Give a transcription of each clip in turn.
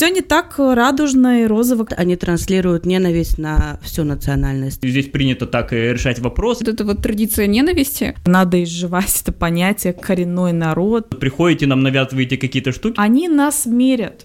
Все не так радужно и розово. Они транслируют ненависть на всю национальность. Здесь принято так и решать вопрос. Вот эта вот традиция ненависти. Надо изживать это понятие коренной народ. Приходите, нам навязываете какие-то штуки. Они нас мерят.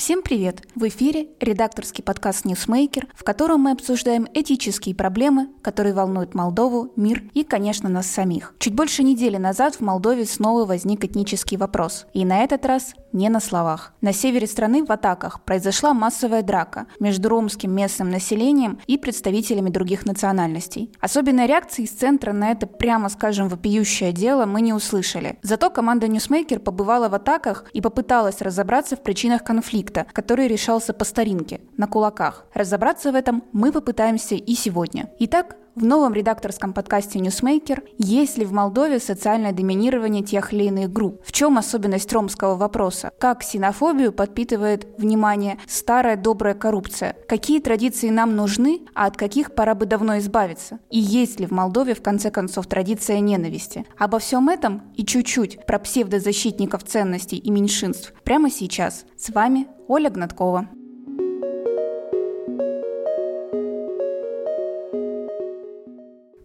Всем привет! В эфире редакторский подкаст «NewsMaker», в котором мы обсуждаем этические проблемы, которые волнуют Молдову, мир и, конечно, нас самих. Чуть больше недели назад в Молдове снова возник этнический вопрос. И на этот раз не на словах. На севере страны в Атаках произошла массовая драка между ромским местным населением и представителями других национальностей. Особенной реакции из центра на это, прямо скажем, вопиющее дело мы не услышали. Зато команда «NewsMaker» побывала в Атаках и попыталась разобраться в причинах конфликта, который решался по старинке, на кулаках. Разобраться в этом мы попытаемся и сегодня. Итак, в новом редакторском подкасте «NewsMaker» есть ли в Молдове социальное доминирование тех или иных групп? В чем особенность ромского вопроса? Как ксенофобию подпитывает внимание старая добрая коррупция? Какие традиции нам нужны, а от каких пора бы давно избавиться? И есть ли в Молдове в конце концов традиция ненависти? Обо всем этом и чуть-чуть про псевдозащитников ценностей и меньшинств прямо сейчас. С вами Оля Гнаткова.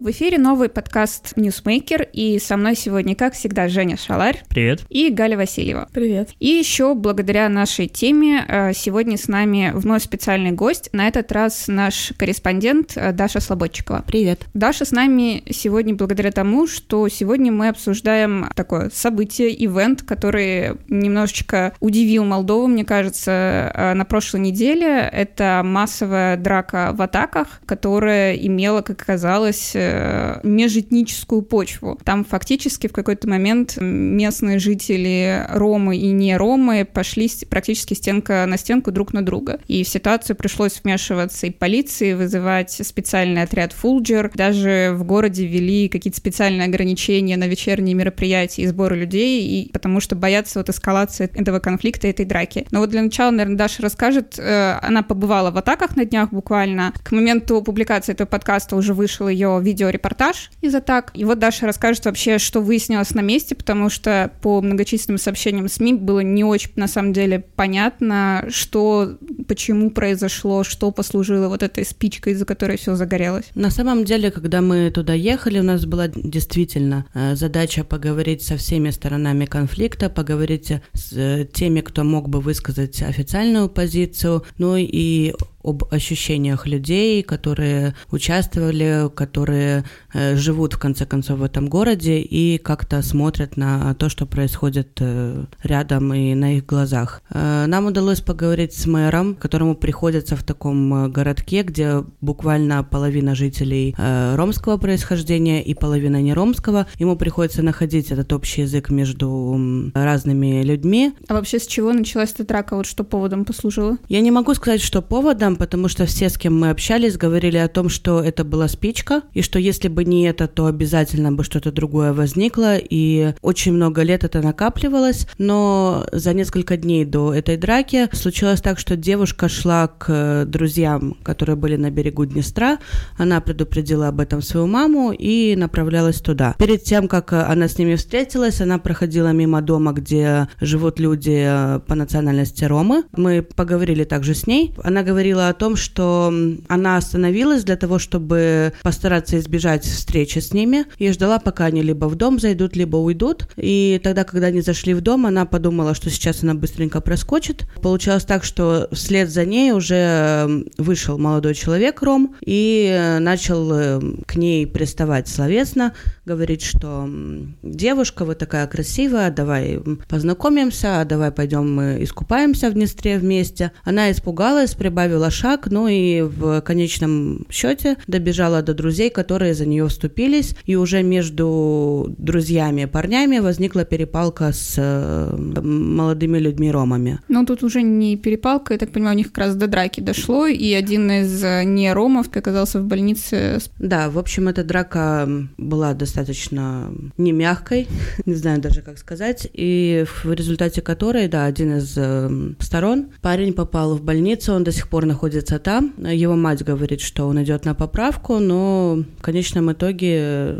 В эфире новый подкаст «NewsMaker», и со мной сегодня, как всегда, Женя Шаларь. Привет. И Галя Васильева. Привет. И еще благодаря нашей теме э, сегодня с нами вновь специальный гость, на этот раз наш корреспондент э, Даша Слободчикова. Привет. Даша с нами сегодня благодаря тому, что сегодня мы обсуждаем такое событие, event, который немножечко удивил Молдову, мне кажется, э, на прошлой неделе. Это массовая драка в Атаках, которая имела, как оказалось, межэтническую почву. Там фактически в какой-то момент местные жители ромы и не ромы пошли практически стенка на стенку друг на друга. И в ситуацию пришлось вмешиваться и полиции, вызывать специальный отряд Фулджер. Даже в городе ввели какие-то специальные ограничения на вечерние мероприятия и сборы людей, и потому что боятся вот эскалации этого конфликта, этой драки. Но вот для начала, наверное, Даша расскажет. Э, она побывала в атаках на днях буквально. К моменту публикации этого подкаста уже вышел ее видео видеорепортаж из атак. И вот Даша расскажет вообще, что выяснилось на месте, потому что по многочисленным сообщениям СМИ было не очень, на самом деле, понятно, что, почему произошло, что послужило вот этой спичкой, из-за которой все загорелось. На самом деле, когда мы туда ехали, у нас была действительно э, задача поговорить со всеми сторонами конфликта, поговорить с э, теми, кто мог бы высказать официальную позицию, ну и об ощущениях людей, которые участвовали, которые э, живут в конце концов в этом городе и как-то смотрят на то, что происходит э, рядом и на их глазах. Э, нам удалось поговорить с мэром, которому приходится в таком э, городке, где буквально половина жителей э, ромского происхождения и половина не ромского. Ему приходится находить этот общий язык между разными людьми. А вообще с чего началась эта драка? Вот что поводом послужило? Я не могу сказать, что поводом, потому что все, с кем мы общались, говорили о том, что это была спичка, и что если бы не это, то обязательно бы что-то другое возникло, и очень много лет это накапливалось, но за несколько дней до этой драки случилось так, что девушка шла к друзьям, которые были на берегу Днестра, она предупредила об этом свою маму и направлялась туда. Перед тем, как она с ними встретилась, она проходила мимо дома, где живут люди по национальности ромы. Мы поговорили также с ней. Она говорила о том, что она остановилась для того, чтобы постараться избежать встречи с ними и ждала, пока они либо в дом зайдут, либо уйдут. И тогда, когда они зашли в дом, она подумала, что сейчас она быстренько проскочит. Получалось так, что вслед за ней уже вышел молодой человек, Ром, и начал э, к ней приставать словесно, говорить, что девушка, вы такая красивая, давай познакомимся, давай пойдем мы искупаемся в Днестре вместе. Она испугалась, прибавила шаг, ну и в конечном счете добежала до друзей, которые за нее вступились, и уже между друзьями и парнями возникла перепалка с э, молодыми людьми-ромами. Ну, тут уже не перепалка, я так понимаю, у них как раз до драки дошло, и один из э, не ромов оказался в больнице. Да, в общем, эта драка была достаточно не мягкой, не знаю даже как сказать, и в результате которой, да, один из э, сторон, парень попал в больницу, он до сих пор находится находится там. Его мать говорит, что он идет на поправку, но в конечном итоге,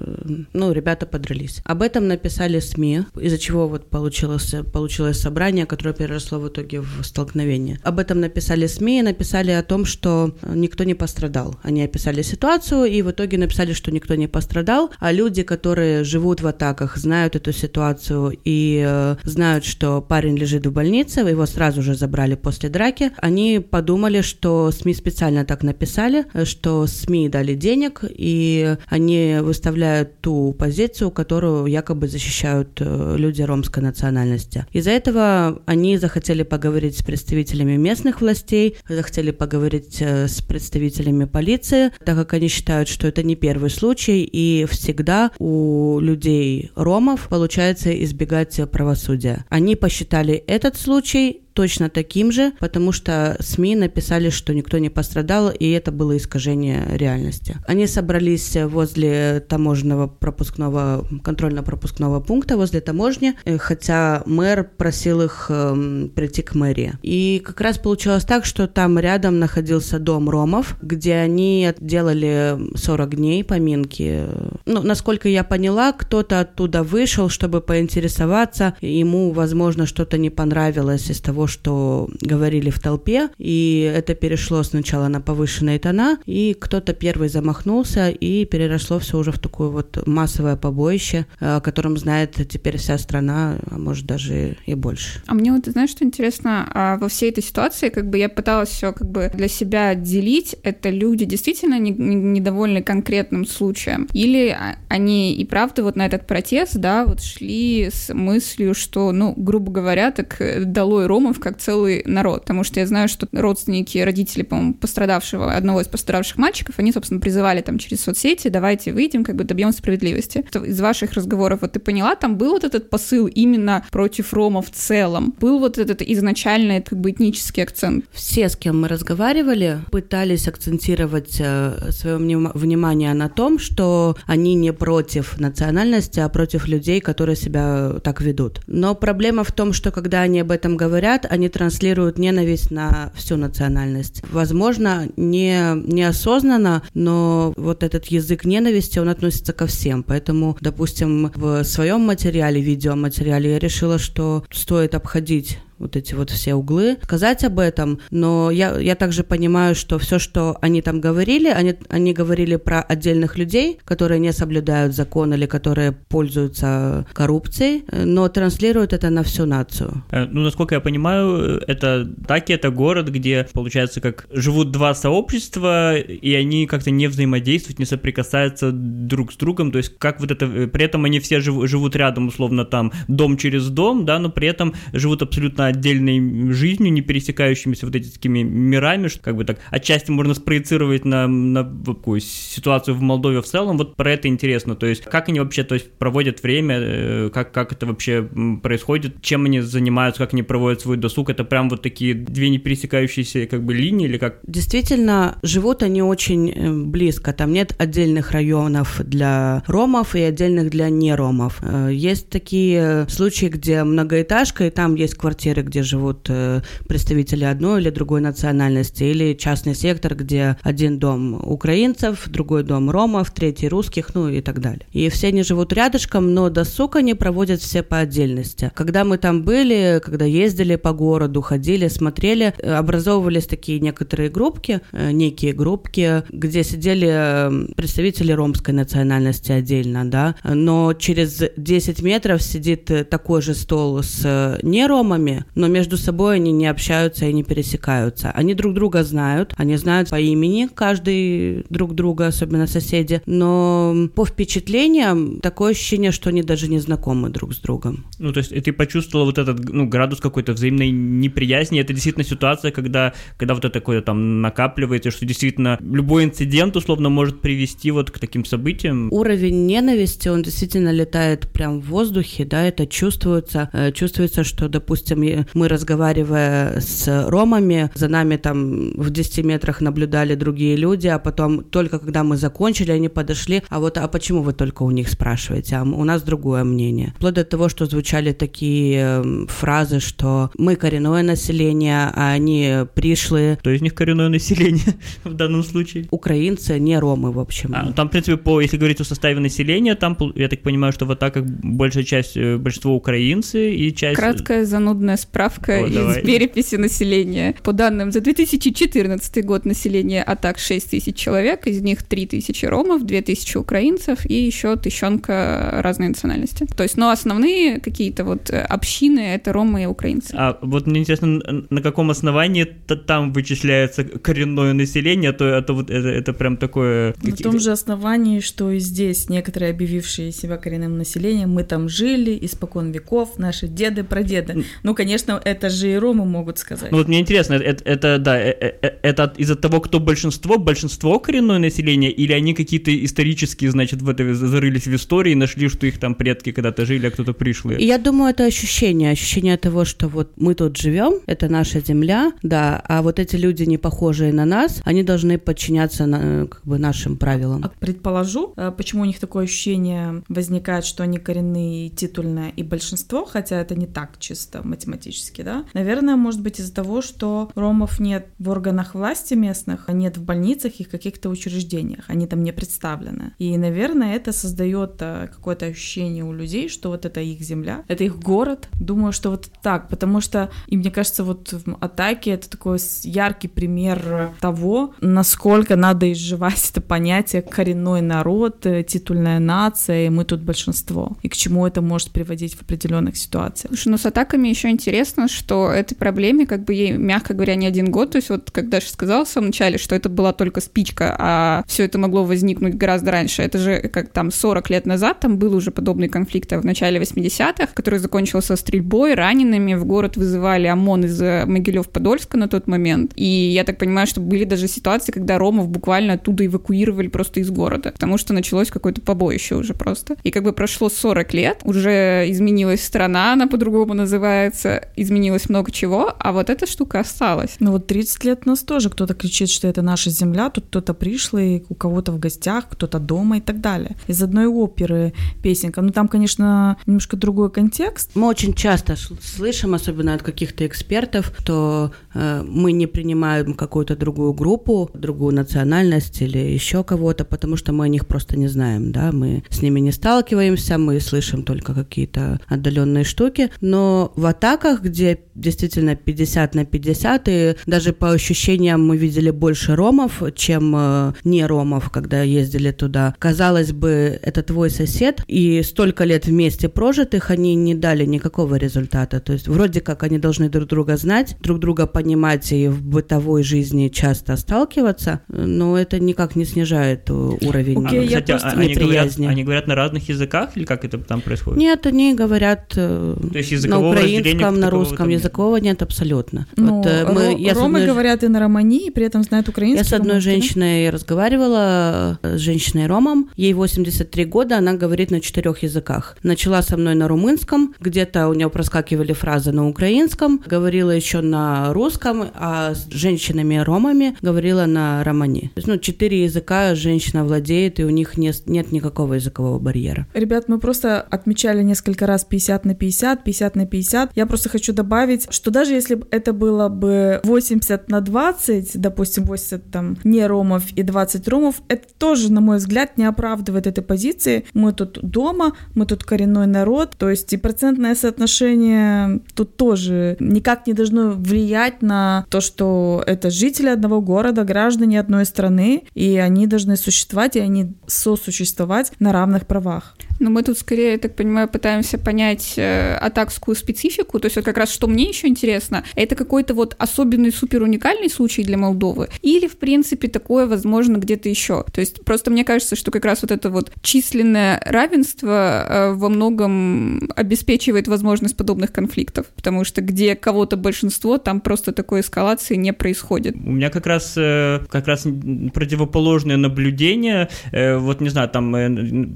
ну, ребята подрались. Об этом написали СМИ, из-за чего вот получилось, получилось собрание, которое переросло в итоге в столкновение. Об этом написали СМИ и написали о том, что никто не пострадал. Они описали ситуацию и в итоге написали, что никто не пострадал, а люди, которые живут в атаках, знают эту ситуацию и э, знают, что парень лежит в больнице, его сразу же забрали после драки, они подумали, что СМИ специально так написали, что СМИ дали денег, и они выставляют ту позицию, которую якобы защищают э, люди ромской национальности. Из-за этого они захотели поговорить с представителями местных властей, захотели поговорить э, с представителями полиции, так как они считают, что это не первый случай, и всегда у людей ромов получается избегать правосудия. Они посчитали этот случай точно таким же, потому что СМИ написали, что никто не пострадал, и это было искажение реальности. Они собрались возле таможенного пропускного, контрольно-пропускного пункта, возле таможни, э, хотя мэр просил их э, прийти к мэрии. И как раз получилось так, что там рядом находился дом ромов, где они делали 40 дней поминки. Ну, насколько я поняла, кто-то оттуда вышел, чтобы поинтересоваться, ему, возможно, что-то не понравилось из того, что говорили в толпе, и это перешло сначала на повышенные тона, и кто-то первый замахнулся, и переросло все уже в такое вот массовое побоище, о котором знает теперь вся страна, а может даже и больше. А мне вот, знаешь, что интересно, а во всей этой ситуации, как бы я пыталась все как бы для себя отделить, это люди действительно не, не, недовольны конкретным случаем, или а, они и правда вот на этот протест, да, вот шли с мыслью, что, ну, грубо говоря, так долой Ромов ромов как целый народ, потому что я знаю, что родственники, родители, по-моему, пострадавшего, одного из пострадавших мальчиков, они, собственно, призывали там через соцсети, давайте выйдем, как бы добьем справедливости. Из ваших разговоров, вот ты поняла, там был вот этот посыл именно против ромов в целом, был вот этот изначальный как бы этнический акцент. Все, с кем мы разговаривали, пытались акцентировать э, свое внимание на том, что они не против национальности, а против людей, которые себя так ведут. Но проблема в том, что когда они об этом говорят, они транслируют ненависть на всю национальность. Возможно, не, неосознанно, но вот этот язык ненависти, он относится ко всем. Поэтому, допустим, в своем материале, видеоматериале я решила, что стоит обходить вот эти вот все углы, сказать об этом, но я, я также понимаю, что все, что они там говорили, они, они говорили про отдельных людей, которые не соблюдают закон или которые пользуются коррупцией, но транслируют это на всю нацию. Э, ну, насколько я понимаю, это Таки, это город, где, получается, как живут два сообщества, и они как-то не взаимодействуют, не соприкасаются друг с другом, то есть как вот это, э, при этом они все жив, живут рядом, условно, там, дом через дом, да, но при этом живут абсолютно отдельной жизнью, не пересекающимися вот этими мирами, что как бы так отчасти можно спроецировать на, на какую ситуацию в Молдове в целом. Вот про это интересно. То есть как они вообще то есть, проводят время, э, как, как это вообще происходит, чем они занимаются, как они проводят свой досуг. Это прям вот такие две не пересекающиеся как бы линии или как? Действительно, живут они очень э, близко. Там нет отдельных районов для ромов и отдельных для неромов. Э, есть такие случаи, где многоэтажка, и там есть квартиры квартиры, где живут э, представители одной или другой национальности, или частный сектор, где один дом украинцев, другой дом ромов, третий русских, ну и так далее. И все они живут рядышком, но досуг они проводят все по отдельности. Когда мы там были, когда ездили по городу, ходили, смотрели, э, образовывались такие некоторые группки, э, некие группки, где сидели представители ромской национальности отдельно, да, но через 10 метров сидит такой же стол с неромами, но между собой они не общаются и не пересекаются. Они друг друга знают, они знают по имени каждый друг друга, особенно соседи, но по впечатлениям такое ощущение, что они даже не знакомы друг с другом. Ну, то есть ты почувствовала вот этот ну, градус какой-то взаимной неприязни, это действительно ситуация, когда, когда вот это такое там накапливается, что действительно любой инцидент условно может привести вот к таким событиям. Уровень ненависти, он действительно летает прям в воздухе, да, это чувствуется, э, чувствуется, что, допустим, и мы, разговаривая с ромами, за нами там в 10 метрах наблюдали другие люди, а потом только когда мы закончили, они подошли, а вот, а почему вы только у них спрашиваете, а у нас другое мнение. Вплоть до того, что звучали такие эм, фразы, что мы коренное население, а они пришлые. То есть у них коренное население в данном случае? Украинцы, не ромы, в общем. А, там, в принципе, по, если говорить о составе населения, там, я так понимаю, что в атаках большая часть, э, большинство украинцы и часть... Краткая занудная справка О, из давай. переписи населения. По данным за 2014 год население атак 6 тысяч человек, из них 3 тысячи ромов, 2 тысячи украинцев и еще тысячонка разной национальности. То есть, но основные какие-то вот э, общины — это ромы и украинцы. А вот мне интересно, на каком основании -то там вычисляется коренное население, а то, а то вот это, это прям такое... На том же основании, что и здесь некоторые объявившие себя коренным населением, мы там жили испокон веков, наши деды, прадеды. Ну, конечно, это же и ромы могут сказать. Ну вот мне интересно, это, это да, э, э, это из-за того, кто большинство, большинство коренное население, или они какие-то исторические, значит, в это зарылись в истории, нашли, что их там предки когда-то жили, а кто-то пришлые? Я думаю, это ощущение, ощущение того, что вот мы тут живем, это наша земля, да, а вот эти люди не похожие на нас, они должны подчиняться на, как бы нашим правилам. А предположу, э, почему у них такое ощущение возникает, что они коренные, титульное и большинство, хотя это не так чисто математически, да? Наверное, может быть из-за того, что ромов нет в органах власти местных, а нет в больницах и каких-то учреждениях, они там не представлены. И, наверное, это создает э, какое-то ощущение у людей, что вот это их земля, это их город. Думаю, что вот так, потому что, и мне кажется, вот в атаке это такой яркий пример того, насколько надо изживать это понятие коренной народ, э, титульная нация, и мы тут большинство, и к чему это может приводить в определенных ситуациях. Слушай, ну с атаками еще интересно, что этой проблеме, как бы ей, мягко говоря, не один год, то есть вот как Даша сказала в самом начале, что это была только спичка, а все это могло возникнуть гораздо раньше. Это же как там 40 лет назад там был уже подобный конфликт в начале 80-х, который закончился стрельбой, ранеными, в город вызывали ОМОН из Могилев-Подольска на тот момент. И я так понимаю, что были даже ситуации, когда ромов буквально оттуда эвакуировали просто из города, потому что началось какое-то побоище уже просто. И как бы прошло 40 лет, уже изменилась страна, она по-другому называется, изменилось много чего, а вот эта штука осталась. Ну вот 30 лет у нас тоже кто-то кричит, что это наша земля, тут кто-то пришлый, у кого-то в гостях, кто-то дома и так далее. Из одной оперы песенка. Ну там, конечно, немножко другой контекст. Мы очень часто слышим, особенно от каких-то экспертов, что э, мы не принимаем какую-то другую группу, другую национальность или еще кого-то, потому что мы о них просто не знаем, да, мы с ними не сталкиваемся, мы слышим только какие-то отдаленные штуки, но в атаках, где действительно 50 на 50, и даже по ощущениям мы видели больше ромов, чем э, не ромов, когда ездили туда. Казалось бы, это твой сосед, и столько лет вместе прожитых они не дали никакого результата. То есть вроде как они должны друг друга знать, друг друга понимать и в бытовой жизни часто сталкиваться, но это никак не снижает уровень okay, Кстати, а, они говорят, они говорят на разных языках или как это там происходит? Нет, они говорят э, То есть на украинском, на русском, языкового нет абсолютно. Ну, вот, э, мы, я ромы одной... говорят и на романи, и при этом знают украинский. Я с одной женщиной разговаривала, э, с женщиной ромом, ей 83 года, она говорит на четырех языках. Начала со мной на румынском, где-то у нее проскакивали фразы на украинском, говорила еще на русском, а с женщинами-ромами говорила на романи. То есть, ну, четыре языка женщина владеет, и у них не, нет никакого языкового барьера. Ребят, мы просто отмечали несколько раз 50 на 50, 50 на 50. Я просто хочу добавить, что даже если это было бы 80 на 20, допустим, 80 там не ромов и 20 ромов, это тоже, на мой взгляд, не оправдывает этой позиции. Мы тут дома, мы тут коренной народ, то есть и процентное соотношение тут тоже никак не должно влиять на то, что это жители одного города, граждане одной страны, и они должны существовать, и они сосуществовать на равных правах. Но мы тут скорее, я так понимаю, пытаемся понять э, атакскую специфику. То есть вот как раз что мне еще интересно, это какой-то вот особенный супер уникальный случай для Молдовы или, в принципе, такое возможно где-то еще. То есть просто мне кажется, что как раз вот это вот численное равенство э, во многом обеспечивает возможность подобных конфликтов, потому что где кого-то большинство, там просто такой эскалации не происходит. У меня как раз э, как раз противоположное наблюдение. Вот не знаю, там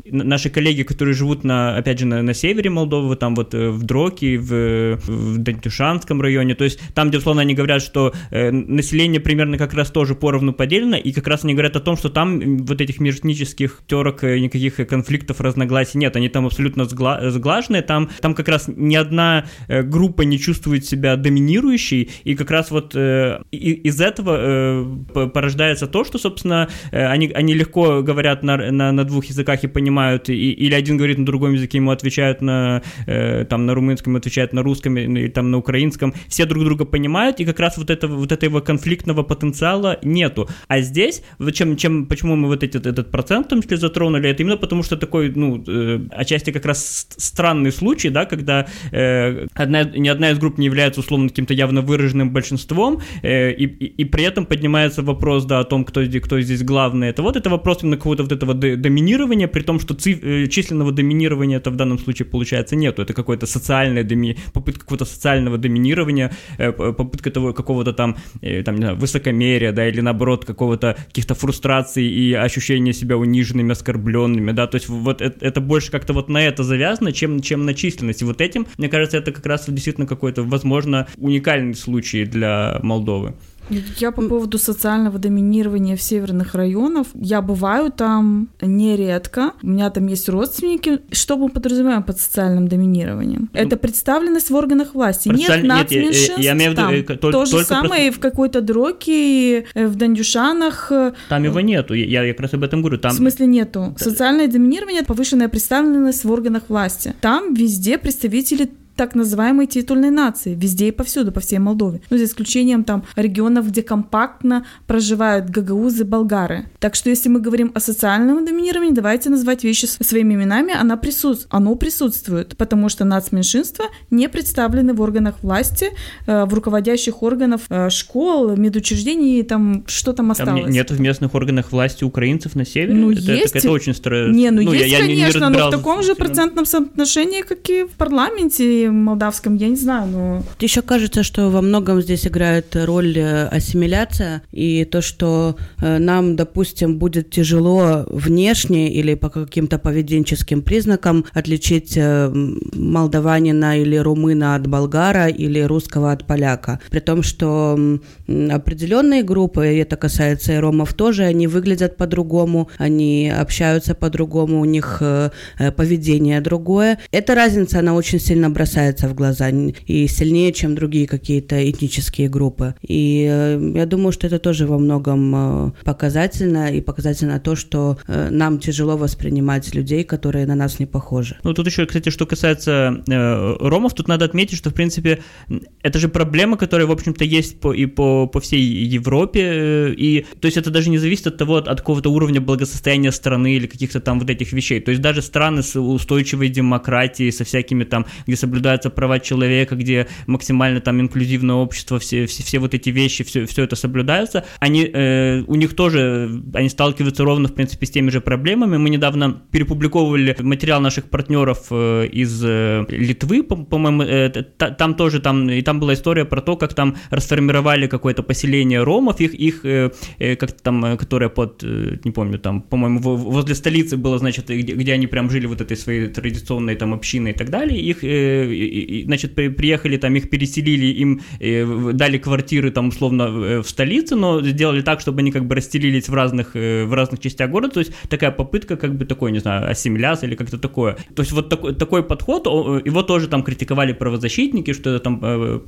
наши коллеги которые живут на, опять же, на, на севере Молдовы, там вот э, в Дроке, в, в Дантюшанском районе, то есть там, где, условно, они говорят, что э, население примерно как раз тоже поровну поделено, и как раз они говорят о том, что там вот этих межэтнических терок, э, никаких конфликтов, разногласий нет, они там абсолютно сгла- сглаженные, там, там как раз ни одна э, группа не чувствует себя доминирующей, и как раз вот э, из этого э, порождается то, что, собственно, э, они, они легко говорят на, на, на двух языках и понимают, и, или один говорит на другом языке, ему отвечают на, э, там, на румынском, отвечают на русском, и там на украинском, все друг друга понимают, и как раз вот этого, вот этого конфликтного потенциала нету. А здесь, чем, чем, почему мы вот этот, этот процент, в том затронули, это именно потому, что такой, ну, э, отчасти как раз странный случай, да, когда э, одна, ни одна из групп не является условно каким-то явно выраженным большинством, э, и, и, и при этом поднимается вопрос, да, о том, кто, кто здесь главный. Это вот это вопрос именно какого-то вот этого доминирования, при том, что циф, э, численного доминирования это в данном случае получается нету. Это какое-то социальное доми, попытка какого-то социального доминирования, э, попытка того какого-то там, э, там, не знаю, высокомерия, да, или наоборот какого-то каких-то фрустраций и ощущения себя униженными, оскорбленными, да, то есть вот это, это больше как-то вот на это завязано, чем, чем на численность. И вот этим, мне кажется, это как раз действительно какой-то, возможно, уникальный случай для Молдовы. Я по поводу социального доминирования в северных районах. Я бываю там нередко. У меня там есть родственники. Что мы подразумеваем под социальным доминированием? Ну, Это представленность в органах власти. Нет нацменьшинств я, я, я имею в виду, там. Э, То только же самое просто... в какой-то дроке, э, в Дандюшанах. Там его нету. Я, я как раз об этом говорю. Там... В смысле нету? Социальное доминирование — повышенная представленность в органах власти. Там везде представители так называемой титульной нации, везде и повсюду, по всей Молдове. Ну, за исключением там регионов, где компактно проживают гагаузы, болгары. Так что если мы говорим о социальном доминировании, давайте назвать вещи своими именами, она присутствует, оно присутствует, потому что нацменьшинства не представлены в органах власти, э, в руководящих органах э, школ, медучреждений, там что там осталось. Там нет в местных органах власти украинцев на севере? Ну, это, есть. Это, это очень странно. Не, ну, ну есть, я, конечно, я не, не но в таком же процентном соотношении, как и в парламенте, молдавском, я не знаю, но... Еще кажется, что во многом здесь играет роль э, ассимиляция, и то, что э, нам, допустим, будет тяжело внешне или по каким-то поведенческим признакам отличить э, молдаванина или румына от болгара или русского от поляка. При том, что определенные группы, и это касается и ромов тоже, они выглядят по-другому, они общаются по-другому, у них поведение другое. Эта разница, она очень сильно бросает бросается в глаза и сильнее, чем другие какие-то этнические группы. И э, я думаю, что это тоже во многом э, показательно и показательно то, что э, нам тяжело воспринимать людей, которые на нас не похожи. Ну, тут еще, кстати, что касается э, ромов, тут надо отметить, что, в принципе, это же проблема, которая, в общем-то, есть по, и по, по всей Европе, и, то есть, это даже не зависит от того, от, от какого-то уровня благосостояния страны или каких-то там вот этих вещей. То есть, даже страны с устойчивой демократией, со всякими там, где соблюдают соблюдаются права человека, где максимально там инклюзивное общество, все, все, все вот эти вещи, все, все это соблюдается, они, э, у них тоже, они сталкиваются ровно, в принципе, с теми же проблемами. Мы недавно перепубликовывали материал наших партнеров э, из э, Литвы, по-моему, э, там тоже, там, и там была история про то, как там расформировали какое-то поселение ромов, их, их э, э как-то там, э, которое под, э, не помню, там, по-моему, возле столицы было, значит, где, где они прям жили вот этой своей традиционной там общиной и так далее, их э, и, значит, приехали там, их переселили, им э, дали квартиры там условно э, в столице, но сделали так, чтобы они как бы расстелились в разных, э, в разных частях города, то есть такая попытка как бы такой, не знаю, ассимиляции или как-то такое. То есть вот такой, такой подход, его тоже там критиковали правозащитники, что это там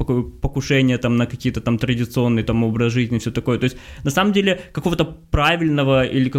покушение там на какие-то там традиционные там образ жизни, все такое. То есть на самом деле какого-то правильного или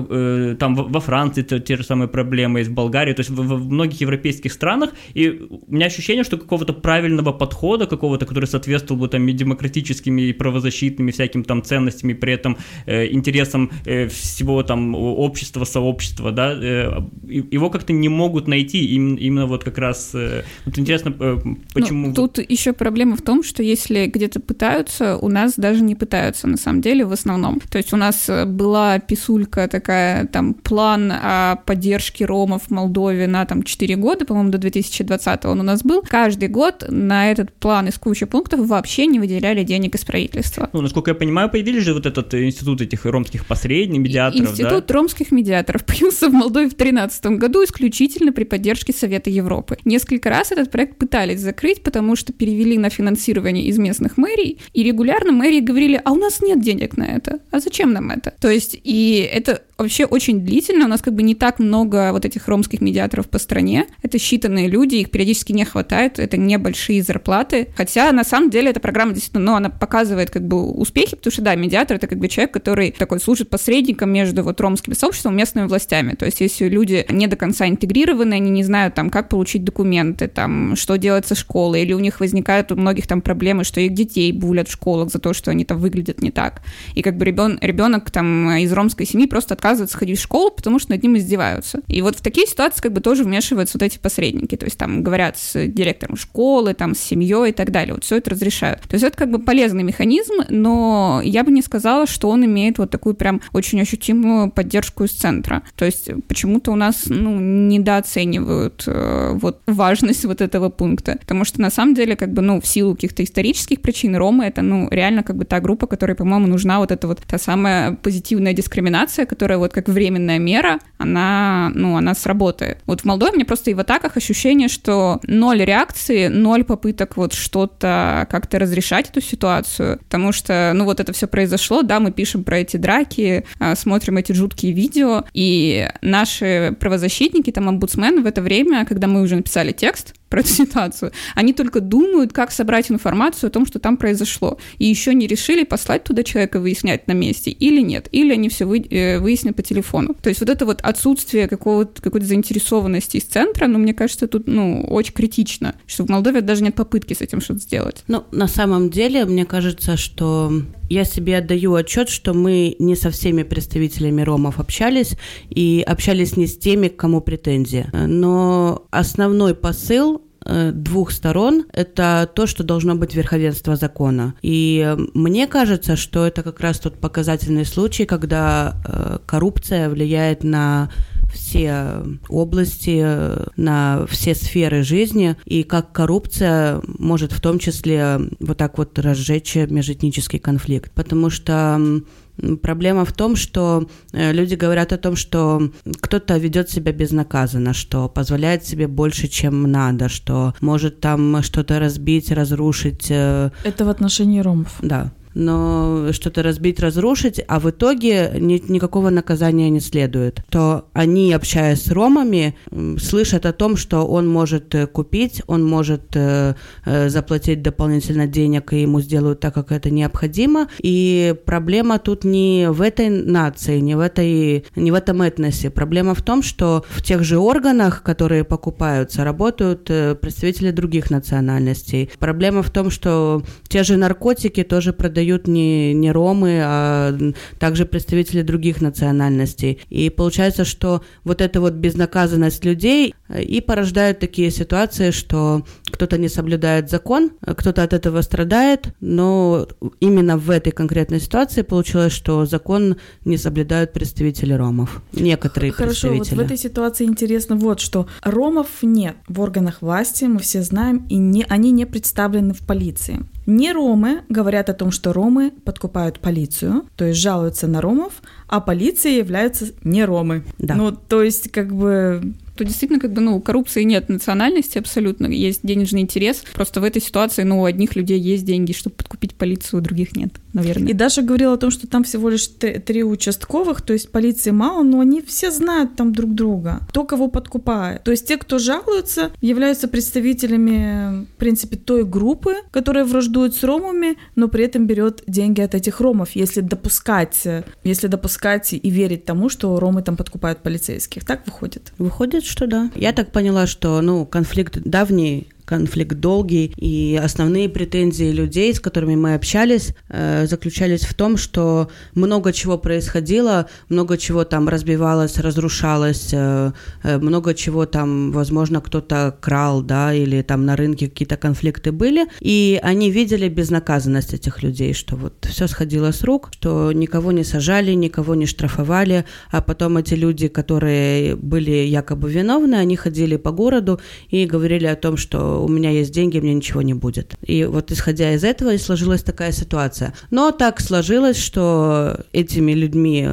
там во Франции те, те же самые проблемы есть, в Болгарии, то есть в, в многих европейских странах, и у меня ощущение, что какого-то правильного подхода, какого-то, который соответствовал бы там и демократическими и правозащитными всяким там ценностями, при этом э, интересам э, всего там общества, сообщества, да, э, его как-то не могут найти им, именно вот как раз, э, вот интересно, э, почему... Ну, тут еще проблема в том, что если где-то пытаются, у нас даже не пытаются на самом деле в основном. То есть у нас была писулька такая, там, план о поддержке ромов в Молдове на там 4 года, по-моему, до 2020 он у нас был каждый год на этот план из кучи пунктов вообще не выделяли денег из правительства. Ну, насколько я понимаю, появились же вот этот институт этих ромских посредников, медиаторов, Институт да? ромских медиаторов появился в Молдове в 2013 году исключительно при поддержке Совета Европы. Несколько раз этот проект пытались закрыть, потому что перевели на финансирование из местных мэрий, и регулярно мэрии говорили, а у нас нет денег на это, а зачем нам это? То есть, и это вообще очень длительно, у нас как бы не так много вот этих ромских медиаторов по стране, это считанные люди, их периодически не хватает, это небольшие зарплаты, хотя на самом деле эта программа действительно, ну, она показывает как бы успехи, потому что, да, медиатор — это как бы человек, который такой служит посредником между вот ромским сообществом и местными властями, то есть если люди не до конца интегрированы, они не знают там, как получить документы, там, что делать со школой, или у них возникают у многих там проблемы, что их детей булят в школах за то, что они там выглядят не так, и как бы ребен, ребенок там из ромской семьи просто отказывается ходить в школу, потому что над ним издеваются. И вот в такие ситуации как бы тоже вмешиваются вот эти посредники, то есть там говорят с директором школы, там с семьей и так далее, вот все это разрешают. То есть это как бы полезный механизм, но я бы не сказала, что он имеет вот такую прям очень ощутимую поддержку из центра. То есть почему-то у нас ну, недооценивают э, вот важность вот этого пункта, потому что на самом деле как бы ну в силу каких-то исторических причин Ромы это ну реально как бы та группа, которой, по-моему, нужна вот эта вот та самая позитивная дискриминация, которая вот как временная мера, она, ну, она сработает. Вот в Молдове мне просто и в атаках ощущение, что ноль реакции, ноль попыток вот что-то как-то разрешать эту ситуацию, потому что, ну, вот это все произошло, да, мы пишем про эти драки, а, смотрим эти жуткие видео, и наши правозащитники, там, омбудсмены в это время, когда мы уже написали текст, про эту ситуацию. Они только думают, как собрать информацию о том, что там произошло. И еще не решили послать туда человека выяснять на месте или нет. Или они все вы, э, выяснят по телефону. То есть вот это вот отсутствие какого-то, какой-то заинтересованности из центра, ну, мне кажется, тут, ну, очень критично, что в Молдове даже нет попытки с этим что-то сделать. Ну, на самом деле, мне кажется, что я себе отдаю отчет, что мы не со всеми представителями ромов общались и общались не с теми, к кому претензии. Но основной посыл Э, двух сторон – это то, что должно быть верховенство закона. И мне кажется, что это как раз тот показательный случай, когда э, коррупция влияет на все области, на все сферы жизни, и как коррупция может в том числе вот так вот разжечь межэтнический конфликт. Потому что Проблема в том, что э, люди говорят о том, что кто-то ведет себя безнаказанно, что позволяет себе больше, чем надо, что может там что-то разбить, разрушить. Э, Это в отношении ромов. Да но что-то разбить, разрушить, а в итоге ни, никакого наказания не следует, то они, общаясь с ромами, слышат о том, что он может э, купить, он может э, э, заплатить дополнительно денег, и ему сделают так, как это необходимо. И проблема тут не в этой нации, не в, этой, не в этом этносе. Проблема в том, что в тех же органах, которые покупаются, работают представители других национальностей. Проблема в том, что те же наркотики тоже продают продают не, не ромы, а также представители других национальностей. И получается, что вот эта вот безнаказанность людей э, и порождает такие ситуации, что кто-то не соблюдает закон, кто-то от этого страдает, но именно в этой конкретной ситуации получилось, что закон не соблюдают представители ромов. Некоторые Хорошо, представители. вот в этой ситуации интересно вот что. Ромов нет в органах власти, мы все знаем, и не, они не представлены в полиции. Не ромы говорят о том, что ромы подкупают полицию, то есть жалуются на ромов, а полиция являются не ромы. Да. Ну, то есть, как бы то действительно как бы, ну, коррупции нет национальности абсолютно, есть денежный интерес. Просто в этой ситуации, ну, у одних людей есть деньги, чтобы подкупить полицию, у других нет, наверное. И Даша говорила о том, что там всего лишь три участковых, то есть полиции мало, но они все знают там друг друга, кто кого подкупает. То есть те, кто жалуются, являются представителями, в принципе, той группы, которая враждует с ромами, но при этом берет деньги от этих ромов, если допускать, если допускать и верить тому, что ромы там подкупают полицейских. Так? Выходит, Выходит, что да. Я так поняла, что, ну, конфликт давний, конфликт долгий, и основные претензии людей, с которыми мы общались, э, заключались в том, что много чего происходило, много чего там разбивалось, разрушалось, э, э, много чего там, возможно, кто-то крал, да, или там на рынке какие-то конфликты были, и они видели безнаказанность этих людей, что вот все сходило с рук, что никого не сажали, никого не штрафовали, а потом эти люди, которые были якобы виновны, они ходили по городу и говорили о том, что у меня есть деньги, мне ничего не будет. И вот исходя из этого и сложилась такая ситуация. Но так сложилось, что этими людьми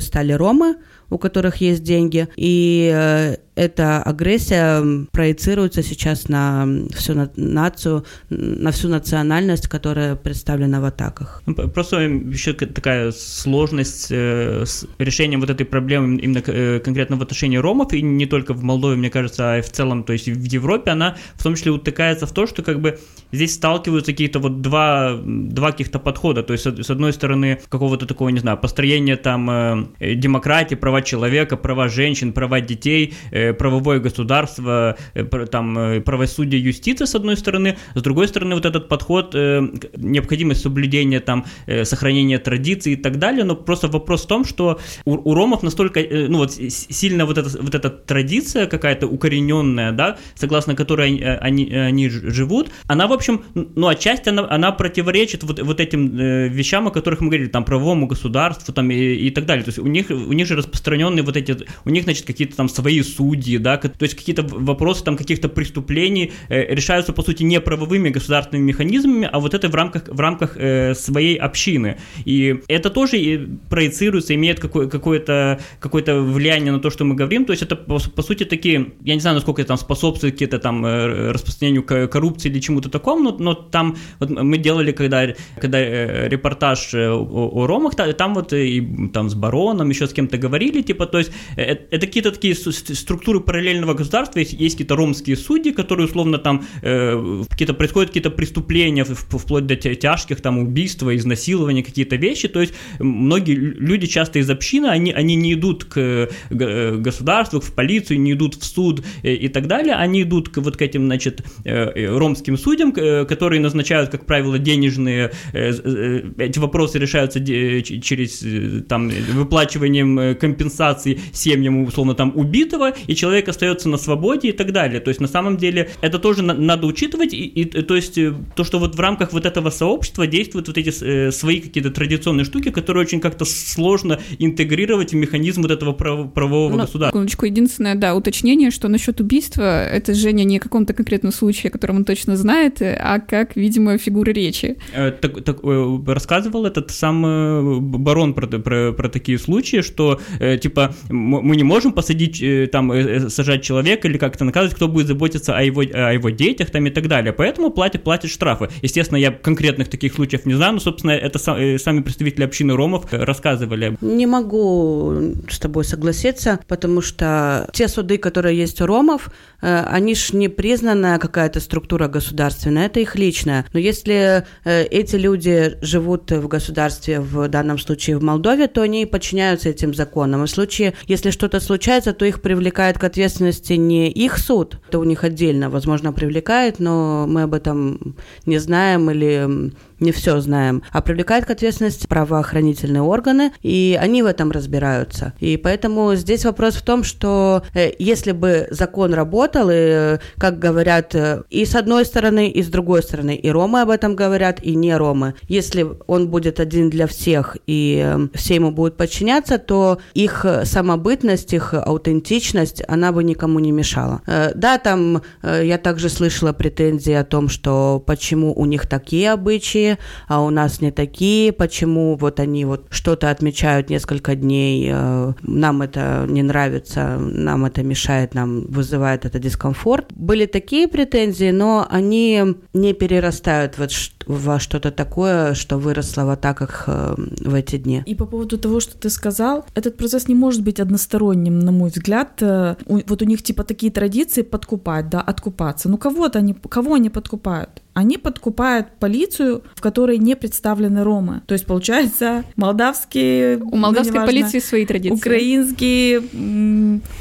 стали ромы, у которых есть деньги, и э, эта агрессия проецируется сейчас на всю нацию, на всю национальность, которая представлена в атаках. Ну, просто еще такая сложность э, с решением вот этой проблемы именно э, конкретно в отношении ромов, и не только в Молдове, мне кажется, а и в целом, то есть в Европе, она в том числе утыкается в то, что как бы здесь сталкиваются какие-то вот два, два каких-то подхода, то есть с одной стороны какого-то такого, не знаю, построения там э, демократии, права человека, права женщин, права детей, правовое государство, э, там, э, правосудие, юстиция, с одной стороны, с другой стороны, вот этот подход, э, необходимость соблюдения, там, сохранения традиций и так далее, но просто вопрос в том, что у, у ромов настолько, ну вот, сильно вот эта, вот эта традиция какая-то укорененная, да, согласно которой они, они живут, она, в общем, ну, отчасти она, она противоречит вот, вот этим вещам, о которых мы говорили, там, правовому государству, там, и, и так далее, то есть у них, у них же распространенные вот эти, у них, значит, какие-то там свои судьи, да, то есть какие-то вопросы там каких-то преступлений э, решаются, по сути, не правовыми государственными механизмами, а вот это в рамках, в рамках э, своей общины. И это тоже и проецируется, имеет какое- какое-то, какое-то влияние на то, что мы говорим, то есть это, по, по сути, такие, я не знаю, насколько это там способствует какие-то там э, распространению коррупции или чему-то такому, но, но там вот мы делали, когда, когда э, репортаж о, о ромах, там вот и там с бароном, еще с кем-то говорили, типа, то есть это какие-то такие структуры параллельного государства есть, есть какие-то ромские судьи, которые условно там э, какие-то происходят какие-то преступления вплоть до тяжких там убийства, изнасилования, какие-то вещи. То есть многие люди часто из общины, они, они не идут к э, государству, в полицию, не идут в суд э, и так далее, они идут к вот к этим, значит, э, ромским судьям, которые назначают, как правило, денежные, эти вопросы решаются через там выплачиванием компенсаций семьям, условно, там убитого, и человек остается на свободе и так далее. То есть на самом деле это тоже на, надо учитывать, и, и то есть э, то, что вот в рамках вот этого сообщества действуют вот эти э, свои какие-то традиционные штуки, которые очень как-то сложно интегрировать в механизм вот этого прав, правового Но, государства. Секундочку, единственное, да, уточнение, что насчет убийства, это Женя не о каком-то конкретном случае, о котором он точно знает, а как, видимо, фигура речи. Э, так, так, э, рассказывал этот сам э, барон про, про, про такие случаи, что э, типа мы не можем посадить э, там э, сажать человека или как-то наказывать, кто будет заботиться о его, о его детях там и так далее. Поэтому платят, платят штрафы. Естественно, я конкретных таких случаев не знаю, но, собственно, это э, сами представители общины ромов рассказывали. Не могу с тобой согласиться, потому что те суды, которые есть у ромов, э, они ж не признанная какая-то структура государственная, это их личная. Но если э, эти люди живут в государстве, в данном случае в Молдове, то они подчиняются этим законам. И в случае, если что-то случается, то их привлекают к ответственности не их суд, это у них отдельно, возможно, привлекает, но мы об этом не знаем или не все знаем, а привлекает к ответственности правоохранительные органы, и они в этом разбираются. И поэтому здесь вопрос в том, что э, если бы закон работал, и, как говорят, э, и с одной стороны, и с другой стороны, и ромы об этом говорят, и не ромы, если он будет один для всех, и э, все ему будут подчиняться, то их самобытность, их аутентичность, она бы никому не мешала. Да, там я также слышала претензии о том, что почему у них такие обычаи, а у нас не такие, почему вот они вот что-то отмечают несколько дней, э, нам это не нравится, нам это мешает, нам вызывает это дискомфорт. Были такие претензии, но они не перерастают вот во что-то такое, что выросло в атаках э, в эти дни. И по поводу того, что ты сказал, этот процесс не может быть односторонним, на мой взгляд. Э, вот у них типа такие традиции подкупать, да, откупаться. Ну кого-то они, кого они подкупают? они подкупают полицию, в которой не представлены ромы. То есть, получается, молдавские... У молдавской ну, полиции свои традиции. Украинские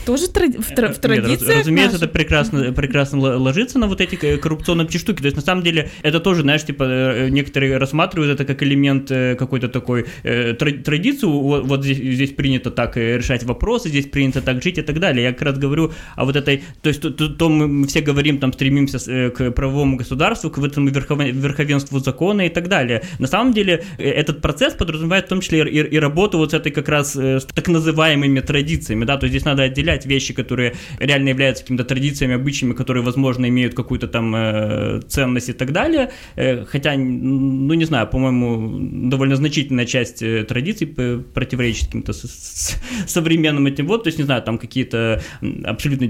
тоже тради... в, тр... в традициях Нет, Разумеется, наших. это прекрасно, прекрасно ложится на вот эти коррупционные штуки. То есть, на самом деле, это тоже, знаешь, типа, э, некоторые рассматривают это как элемент э, какой-то такой э, традицию. Вот, вот здесь, здесь принято так решать вопросы, здесь принято так жить и так далее. Я как раз говорю о вот этой... То есть, то, то мы все говорим, там, стремимся к правовому государству, к этому верховенству закона и так далее. На самом деле этот процесс подразумевает в том числе и, и работу вот с этой как раз с так называемыми традициями, да, то есть здесь надо отделять вещи, которые реально являются какими-то традициями, обычаями, которые, возможно, имеют какую-то там э, ценность и так далее, э, хотя, ну, не знаю, по-моему, довольно значительная часть э, традиций противоречит каким-то современным этим. Вот, то есть, не знаю, там какие-то абсолютно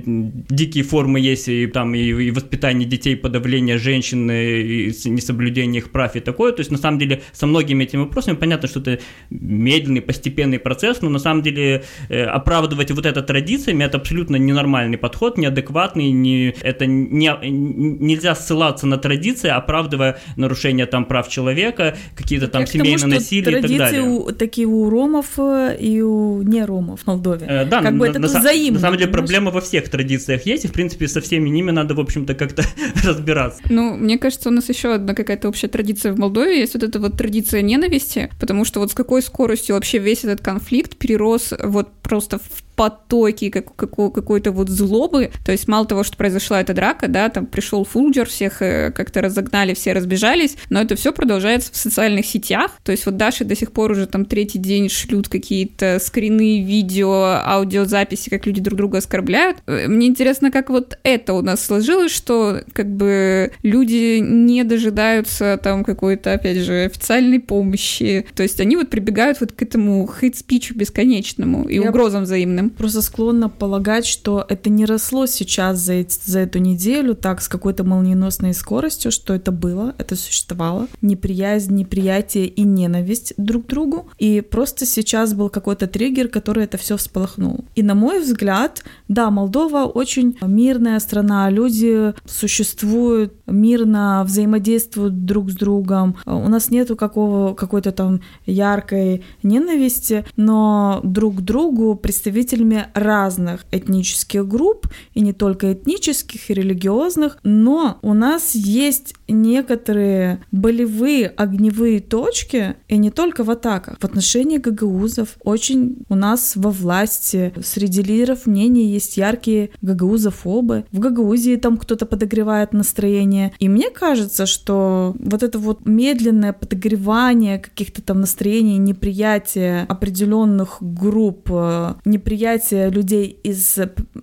дикие формы есть, и там и, и воспитание детей, подавление женщин, и несоблюдение их прав и такое, то есть, на самом деле, со многими этими вопросами понятно, что это медленный, постепенный процесс, но на самом деле э, оправдывать вот это традициями, это абсолютно ненормальный подход, неадекватный, не, это не, нельзя ссылаться на традиции, оправдывая нарушение там прав человека, какие-то там семейные насилия и так далее. У, такие у ромов э, и у не ромов в Молдове. Э, да, как на, бы это на, взаимно. На самом деле понимаешь? проблема во всех традициях есть, и в принципе со всеми ними надо, в общем-то, как-то разбираться. Ну, мне кажется, у нас еще одна какая-то общая традиция в Молдове, есть вот эта вот традиция ненависти, потому что вот с какой скоростью вообще весь этот конфликт перерос вот просто в потоки как, как, какой-то вот злобы. То есть мало того, что произошла эта драка, да, там пришел Фулджер, всех э, как-то разогнали, все разбежались, но это все продолжается в социальных сетях. То есть вот Даша до сих пор уже там третий день шлют какие-то скрины, видео, аудиозаписи, как люди друг друга оскорбляют. Э, мне интересно, как вот это у нас сложилось, что как бы люди не дожидаются там какой-то, опять же, официальной помощи. То есть они вот прибегают вот к этому хейт-спичу бесконечному и Я угрозам взаимным просто склонна полагать, что это не росло сейчас за, за эту неделю так с какой-то молниеносной скоростью, что это было, это существовало. Неприязнь, неприятие и ненависть друг к другу. И просто сейчас был какой-то триггер, который это все всполохнул. И на мой взгляд, да, Молдова очень мирная страна, люди существуют мирно, взаимодействуют друг с другом. У нас нету какого, какой-то там яркой ненависти, но друг к другу представители представителями разных этнических групп, и не только этнических, и религиозных, но у нас есть некоторые болевые огневые точки, и не только в атаках. В отношении гагаузов очень у нас во власти среди лидеров мнений есть яркие гагаузофобы. В Гагаузии там кто-то подогревает настроение. И мне кажется, что вот это вот медленное подогревание каких-то там настроений, неприятие определенных групп, э, неприятие восприятие людей из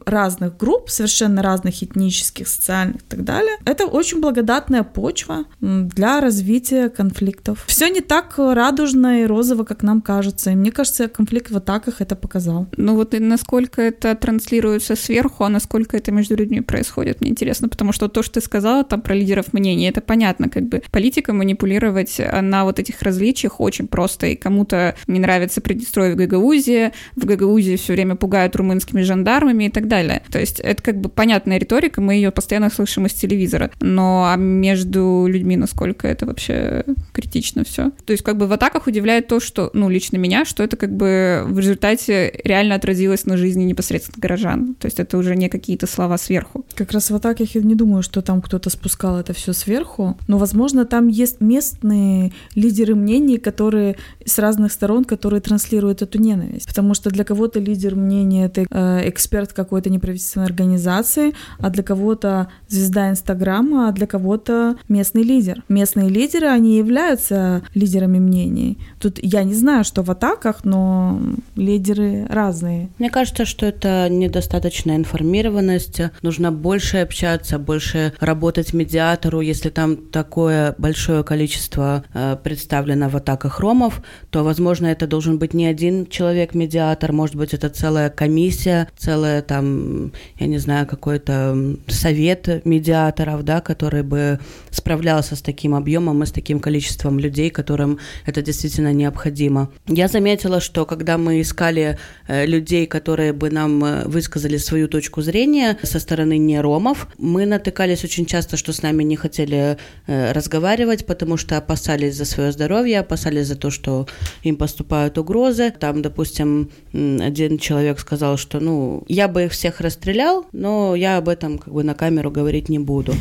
разных групп, совершенно разных этнических, социальных и так далее, это очень благодатная почва для развития конфликтов. Все не так радужно и розово, как нам кажется. И мне кажется, конфликт в атаках это показал. Ну вот и насколько это транслируется сверху, а насколько это между людьми происходит, мне интересно, потому что то, что ты сказала там про лидеров мнений, это понятно, как бы политика манипулировать на вот этих различиях очень просто, и кому-то не нравится Приднестровье в Гагаузии, в Гагаузии все время пугают румынскими жандармами и так далее. То есть это как бы понятная риторика, мы ее постоянно слышим из телевизора. Но а между людьми насколько это вообще критично все. То есть как бы в атаках удивляет то, что, ну, лично меня, что это как бы в результате реально отразилось на жизни непосредственно горожан. То есть это уже не какие-то слова сверху. Как раз в атаках я не думаю, что там кто-то спускал это все сверху, но, возможно, там есть местные лидеры мнений, которые с разных сторон, которые транслируют эту ненависть. Потому что для кого-то лидер мнения — это э, эксперт какой-то неправительственной организации, а для кого-то звезда Инстаграма, а для кого-то местный лидер. Местные лидеры, они являются лидерами мнений. Тут я не знаю, что в атаках, но лидеры разные. Мне кажется, что это недостаточная информированность. Нужно больше общаться, больше работать медиатору. Если там такое большое количество э, представлено в атаках ромов, то, возможно, это должен быть не один человек-медиатор, может быть, это целая комиссия, целая там, я не знаю, какой-то совет медиаторов, да, который бы справлялся с таким объемом и с таким количеством людей, которым это действительно необходимо. Я заметила, что когда мы искали э, людей, которые бы нам э, высказали свою точку зрения со стороны не ромов, мы натыкались очень часто, что с нами не хотели э, разговаривать, потому что опасались за свое здоровье, опасались за то, что им поступают угрозы. Там, допустим, один человек сказал, что, ну, я бы их всех расстрелял, но я об этом как бы на камеру говорить не буду.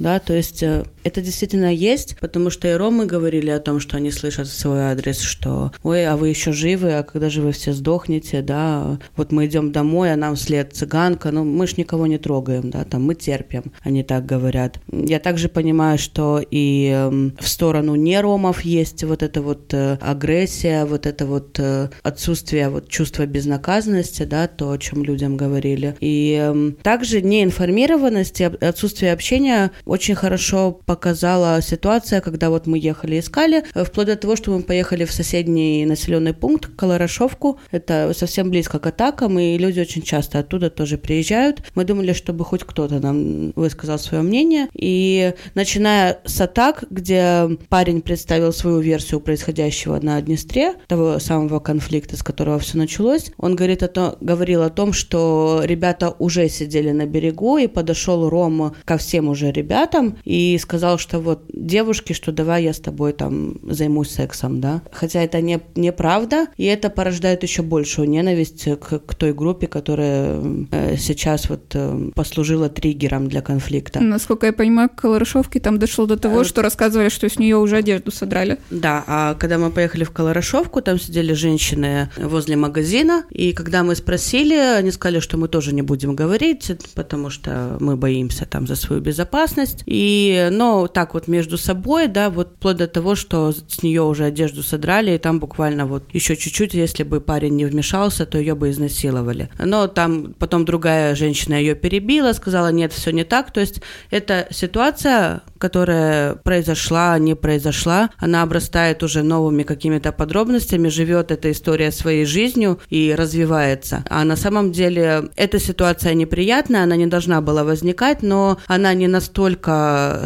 Да, то есть э, это действительно есть, потому что и ромы говорили о том, что они слышат в свой адрес, что ой, а вы еще живы, а когда же вы все сдохнете, да, вот мы идем домой, а нам вслед цыганка, ну мы ж никого не трогаем, да, там мы терпим, они так говорят. Я также понимаю, что и эм, в сторону не ромов есть вот эта вот э, агрессия, вот это вот э, отсутствие вот чувства безнаказанности, да, то, о чем людям говорили. И эм, также неинформированность и отсутствие общения очень хорошо показала ситуация, когда вот мы ехали искали, э, вплоть до того, что мы поехали в соседний населенный пункт, Колорошовку. Это совсем близко к атакам, и люди очень часто оттуда тоже приезжают. Мы думали, чтобы хоть кто-то нам высказал свое мнение. И начиная с атак, где парень представил свою версию происходящего на Днестре, того самого конфликта, с которого все началось, он говорит о том, говорил о том, что ребята уже сидели на берегу, и подошел Рома ко всем уже ребятам и сказал, что вот девушки, что давай я с тобой там займусь сексом, да. Хотя это не, неправда, и это порождает еще большую ненависть к, к той группе, которая э, сейчас вот э, послужила триггером для конфликта. Насколько я понимаю, к Колорошовке там дошло до того, э, что рассказывали, что с нее уже одежду содрали. Да, а когда мы поехали в Колорошовку, там сидели женщины возле магазина, и когда мы спросили, они сказали, что мы тоже не будем говорить, потому что мы боимся там за свою безопасность. И, но так вот между собой, да, вот вплоть до того, что с нее уже одежду содрали, и там буквально вот еще чуть-чуть, если бы парень не вмешался, то ее бы изнасиловали. Но там потом другая женщина ее перебила, сказала, нет, все не так. То есть эта ситуация, которая произошла, не произошла, она обрастает уже новыми какими-то подробностями, живет эта история своей жизнью и развивается. А на самом деле эта ситуация неприятная, она не должна была возникать, но она не настолько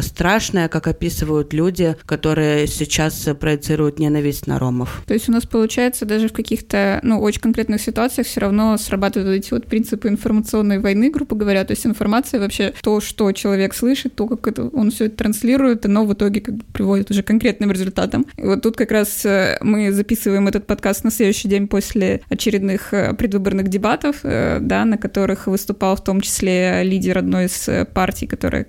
страшная, как описывают люди, которые сейчас проецируют ненависть на ромов. То есть у нас получается даже в каких-то, ну, очень конкретных ситуациях все равно срабатывают эти вот принципы информационной войны, грубо говоря, то есть информация вообще то, что человек слышит, то, как это, он все это транслирует, оно в итоге как бы приводит уже к конкретным результатам. И вот тут как раз э, мы записываем этот подкаст на следующий день после очередных э, предвыборных дебатов, э, да, на которых выступал в том числе лидер одной из партий, которая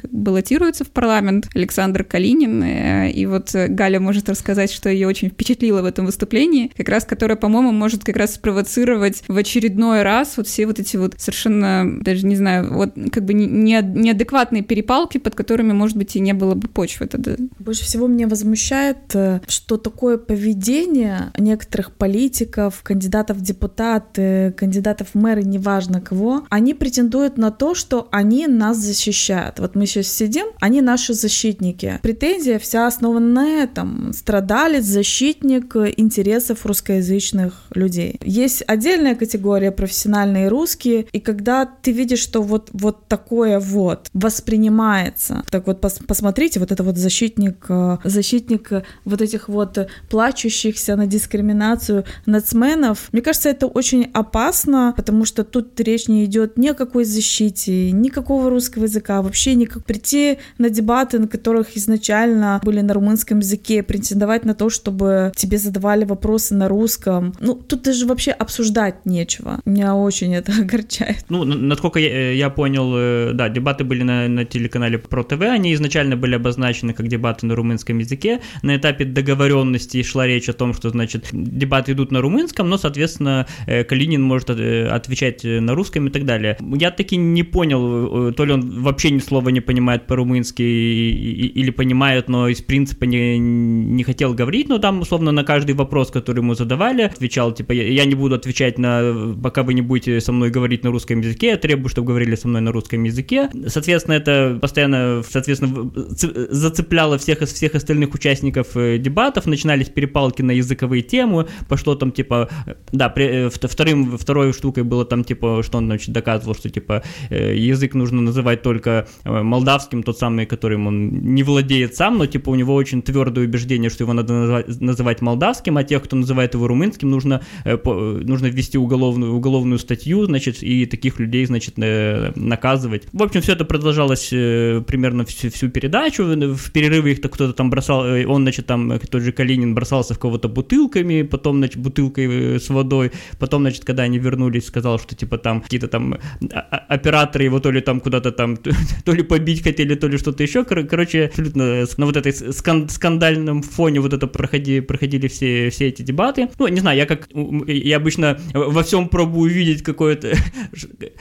баллотируется в парламент, Александр Калинин. И вот Галя может рассказать, что ее очень впечатлило в этом выступлении, как раз которое, по-моему, может как раз спровоцировать в очередной раз вот все вот эти вот совершенно, даже не знаю, вот как бы неадекватные перепалки, под которыми, может быть, и не было бы почвы тогда. Больше всего меня возмущает, э, что такое поведение некоторых политиков, кандидатов в депутаты, кандидатов в мэры, неважно кого, они претендуют на то, что они нас защищают. Вот мы сейчас сидим, они наши защитники. Претензия вся основана на этом. Страдалец, защитник интересов русскоязычных людей. Есть отдельная категория профессиональные русские, и когда ты видишь, что вот, вот такое вот воспринимается, так вот пос, посмотрите, вот это вот защитник, э, защитник вот этих вот плачущихся на дискриминацию нацменов, мне кажется, это очень опасно, потому что тут речь не идет ни о какой защите, никакого русского языка, вообще никак. Прийти на дебаты, на которых изначально были на румынском языке, претендовать на то, чтобы тебе задавали вопросы на русском. Ну, тут даже вообще обсуждать нечего. Меня очень это огорчает. Ну, насколько я, э, я понял, э, да, дебаты были на, на телеканале Про ТВ, они изначально были обозначены как дебаты на румынском языке. На этапе договоренности шла речь о том, что, значит, дебаты идут на румынском, но, соответственно, э, Калинин может отвечать на русском и так далее. Я таки не понял, то ли он вообще ни слова не понимает по-румынски или понимает, но из принципа не, не хотел говорить, но там, условно, на каждый вопрос, который ему задавали, отвечал, типа, я не буду отвечать на, пока вы не будете со мной говорить на русском языке, я требую, чтобы говорили со мной на русском языке. Соответственно, это постоянно, соответственно, зацепляло всех из всех остальных участников э, дебатов, начинались перепалки на языковые темы, пошло там, типа, да, при, э, вторым, второй штукой было там, типа, что он, значит, доказывал, что, типа, э, язык нужно называть только молдавским, тот самый, которым он не владеет сам, но, типа, у него очень твердое убеждение, что его надо называть, молдавским, а тех, кто называет его румынским, нужно, нужно ввести уголовную, уголовную статью, значит, и таких людей, значит, наказывать. В общем, все это продолжалось примерно всю, всю передачу, в перерывы их кто-то там бросал, он, значит, там, тот же Калинин бросался в кого-то бутылками, потом, значит, бутылкой с водой, потом, значит, когда они вернулись, сказал, что, типа, там какие-то там операторы его то ли там куда-то там, то ли побить хотели, то ли что-то еще. Короче, абсолютно на вот этой скан скандальном фоне вот это проходи, проходили все, все эти дебаты. Ну, не знаю, я как, я обычно во всем пробую увидеть какой-то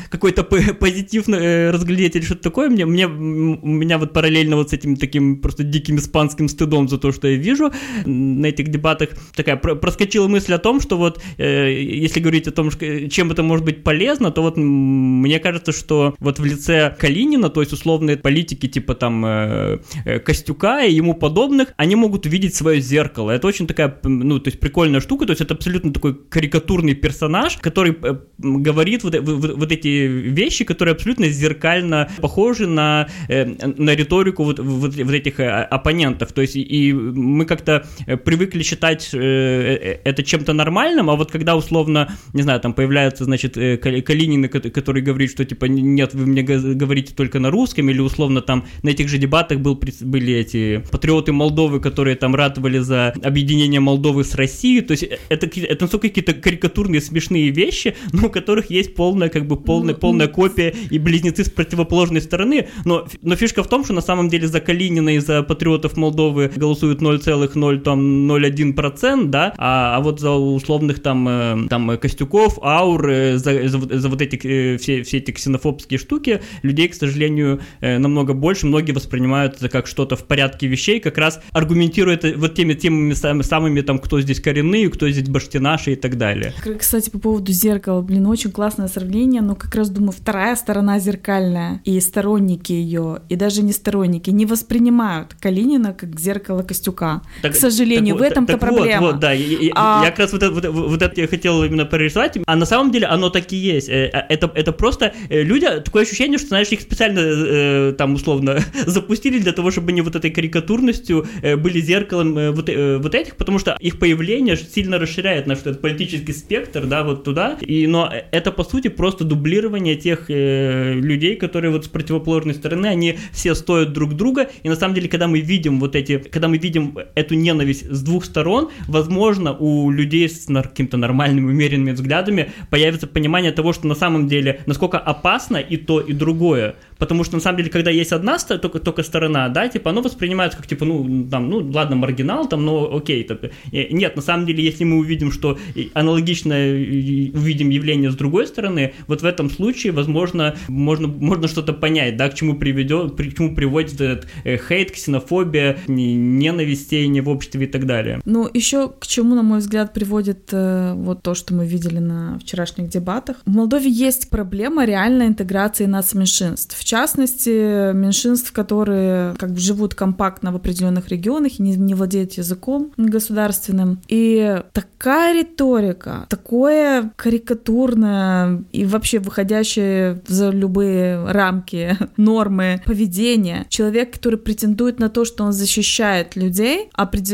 какой-то позитив э, разглядеть или что-то такое. Мне, мне, у меня вот параллельно вот с этим таким просто диким испанским стыдом за то, что я вижу на этих дебатах, такая проскочила мысль о том, что вот э, если говорить о том, чем это может быть полезно, то вот мне кажется, что вот в лице Калинина, то есть условные политики типа там э, э, Костюка и ему подобных, они могут увидеть свое зеркало. Это очень такая, ну, то есть прикольная штука, то есть это абсолютно такой карикатурный персонаж, который э, говорит вот, вот, вот эти вещи, которые абсолютно зеркально похожи на, на риторику вот, вот, вот этих оппонентов. То есть и мы как-то привыкли считать это чем-то нормальным, а вот когда условно, не знаю, там появляется, значит, Калинин, который говорит, что типа нет, вы мне говорите только на русском, или условно там на этих же дебатах был, были эти патриоты Молдовы, которые там ратовали за объединение Молдовы с Россией, то есть это, это настолько какие-то карикатурные смешные вещи, но у которых есть полная, как бы полная, ну, полная копия и близнецы с противоположной стороны, но, но фишка в том, что на самом деле за Калинина и за патриотов Молдовы голосуют 0,01%, да, а, а вот за условных там, э, там Костюков, Аур, э, за, за, за вот эти э, все, все эти ксенофобские штуки, людей, к сожалению, намного больше, многие воспринимают это как что-то в порядке вещей, как раз аргументируя это вот теми темами самыми, самыми там, кто здесь коренные, кто здесь баштинаши и так далее. Кстати, по поводу зеркала, блин, очень классное сравнение, но как раз думаю, вторая сторона зеркальная, и сторонники ее, и даже не сторонники, не воспринимают Калинина как зеркало Костюка. Так, к сожалению, так, в этом-то так, проблема. Вот, вот, да, я, а... я как раз вот это, вот, вот это я хотел именно прорисовать, а на самом деле оно так и есть. Э, э, это, это просто э, люди, такое ощущение, что, знаешь, их специально там условно запустили для того, чтобы они вот этой карикатурностью были зеркалом вот, вот этих, потому что их появление сильно расширяет наш этот политический спектр, да, вот туда, и, но это, по сути, просто дублирование тех э, людей, которые вот с противоположной стороны, они все стоят друг друга, и на самом деле, когда мы видим вот эти, когда мы видим эту ненависть с двух сторон, возможно, у людей с каким-то нормальными, умеренными взглядами появится понимание того, что на самом деле, насколько опасно и то, и другое, потому что на самом деле, когда есть одна только, только сторона, да, типа, оно воспринимается как, типа, ну, там, ну, ладно, маргинал, там, ну, окей, так, нет, на самом деле, если мы увидим, что аналогично увидим явление с другой стороны, вот в этом случае, возможно, можно, можно что-то понять, да, к чему приведет, к чему приводит этот э, хейт, ксенофобия, ненависть не в обществе и так далее. Ну, еще к чему, на мой взгляд, приводит э, вот то, что мы видели на вчерашних дебатах. В Молдове есть проблема реальной интеграции нацменьшинств. Частности, меньшинств, которые как бы живут компактно в определенных регионах и не, не владеют языком государственным. И такая риторика, такое карикатурное и вообще выходящее за любые рамки, нормы поведения. Человек, который претендует на то, что он защищает людей,